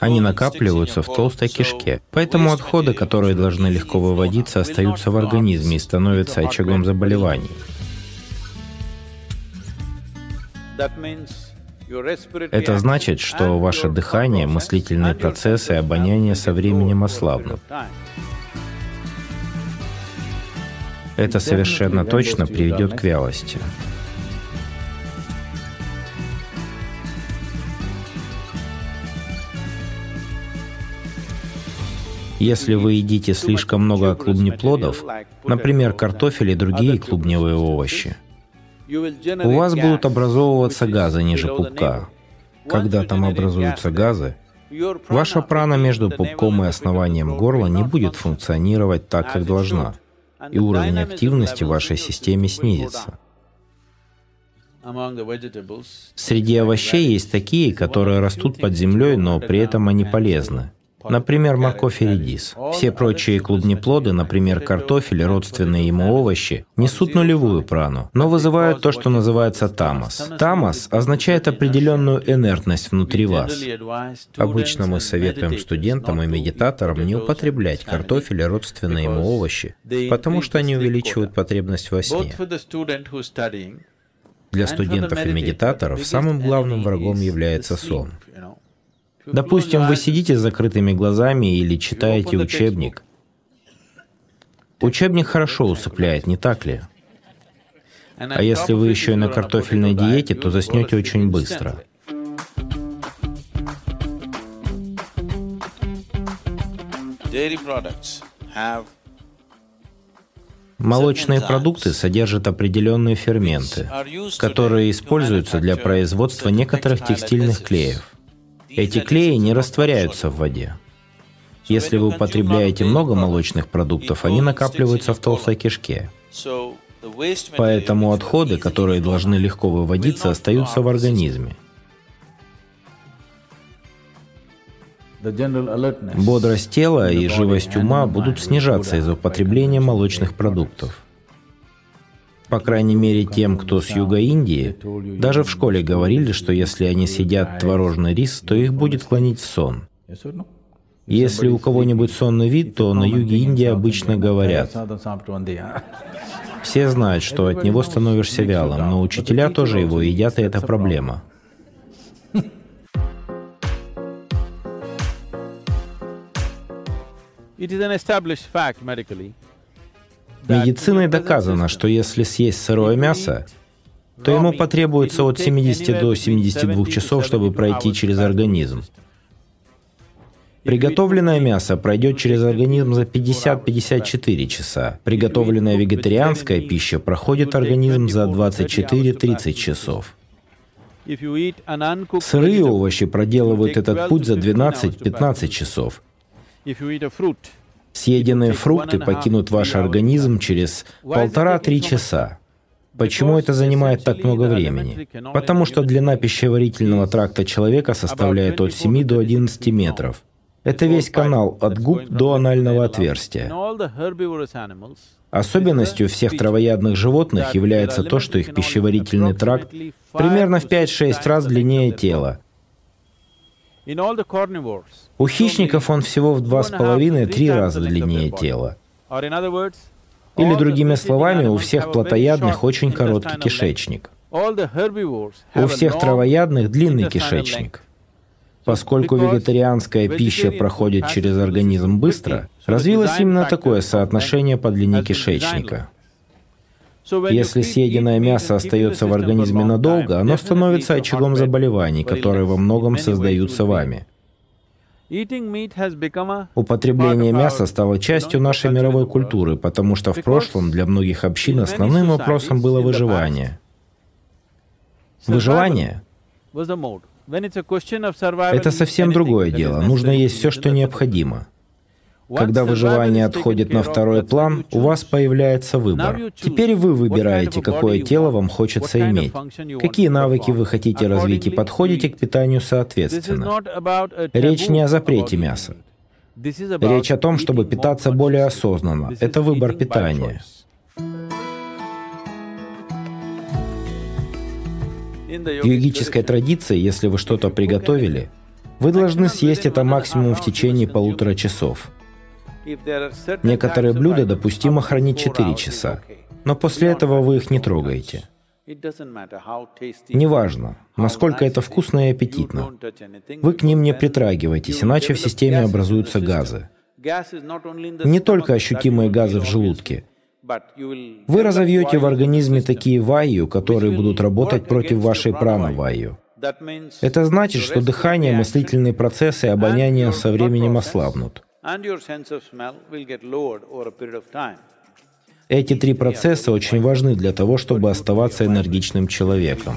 Они накапливаются в толстой кишке. Поэтому отходы, которые должны легко выводиться, остаются в организме и становятся очагом заболеваний. Это значит, что ваше дыхание, мыслительные процессы и обоняние со временем ослабнут. Это совершенно точно приведет к вялости. Если вы едите слишком много клубнеплодов, например, картофель и другие клубневые овощи, у вас будут образовываться газы ниже пупка. Когда там образуются газы, ваша прана между пупком и основанием горла не будет функционировать так, как должна, и уровень активности в вашей системе снизится. Среди овощей есть такие, которые растут под землей, но при этом они полезны. Например, морковь и редис. Все прочие клубнеплоды, например, картофель родственные ему овощи, несут нулевую прану, но вызывают то, что называется тамас. Тамас означает определенную инертность внутри вас. Обычно мы советуем студентам и медитаторам не употреблять картофель и родственные ему овощи, потому что они увеличивают потребность во сне. Для студентов и медитаторов самым главным врагом является сон. Допустим, вы сидите с закрытыми глазами или читаете учебник. Учебник хорошо усыпляет, не так ли? А если вы еще и на картофельной диете, то заснете очень быстро. Молочные продукты содержат определенные ферменты, которые используются для производства некоторых текстильных клеев. Эти клеи не растворяются в воде. Если вы употребляете много молочных продуктов, они накапливаются в толстой кишке. Поэтому отходы, которые должны легко выводиться, остаются в организме. Бодрость тела и живость ума будут снижаться из-за употребления молочных продуктов. По крайней мере, тем, кто с юга Индии, даже в школе говорили, что если они съедят творожный рис, то их будет клонить в сон. Если у кого-нибудь сонный вид, то на юге Индии обычно говорят. Все знают, что от него становишься вялым, но учителя тоже его едят, и это проблема. It is an established fact medically Медициной доказано, что если съесть сырое мясо, то ему потребуется от 70 до 72 часов, чтобы пройти через организм. Приготовленное мясо пройдет через организм за 50-54 часа. Приготовленная вегетарианская пища проходит организм за 24-30 часов. Сырые овощи проделывают этот путь за 12-15 часов. Съеденные фрукты покинут ваш организм через полтора-три часа. Почему это занимает так много времени? Потому что длина пищеварительного тракта человека составляет от 7 до 11 метров. Это весь канал от губ до анального отверстия. Особенностью всех травоядных животных является то, что их пищеварительный тракт примерно в 5-6 раз длиннее тела, у хищников он всего в два с половиной-три раза длиннее тела. Или другими словами, у всех плотоядных очень короткий кишечник. У всех травоядных длинный кишечник. Поскольку вегетарианская пища проходит через организм быстро, развилось именно такое соотношение по длине кишечника. Если съеденное мясо остается в организме надолго, оно становится очагом заболеваний, которые во многом создаются вами. Употребление мяса стало частью нашей мировой культуры, потому что в прошлом для многих общин основным вопросом было выживание. Выживание — это совсем другое дело. Нужно есть все, что необходимо. Когда выживание отходит на второй план, у вас появляется выбор. Теперь вы выбираете, какое тело вам хочется иметь, какие навыки вы хотите развить и подходите к питанию соответственно. Речь не о запрете мяса. Речь о том, чтобы питаться более осознанно. Это выбор питания. В йогической традиции, если вы что-то приготовили, Вы должны съесть это максимум в течение полутора часов. Некоторые блюда допустимо хранить 4 часа, но после этого вы их не трогаете. Неважно, насколько это вкусно и аппетитно. Вы к ним не притрагивайтесь, иначе в системе образуются газы. Не только ощутимые газы в желудке. Вы разовьете в организме такие ваю, которые будут работать против вашей праны-ваю. Это значит, что дыхание, мыслительные процессы и обоняние со временем ослабнут. Эти три процесса очень важны для того, чтобы оставаться энергичным человеком.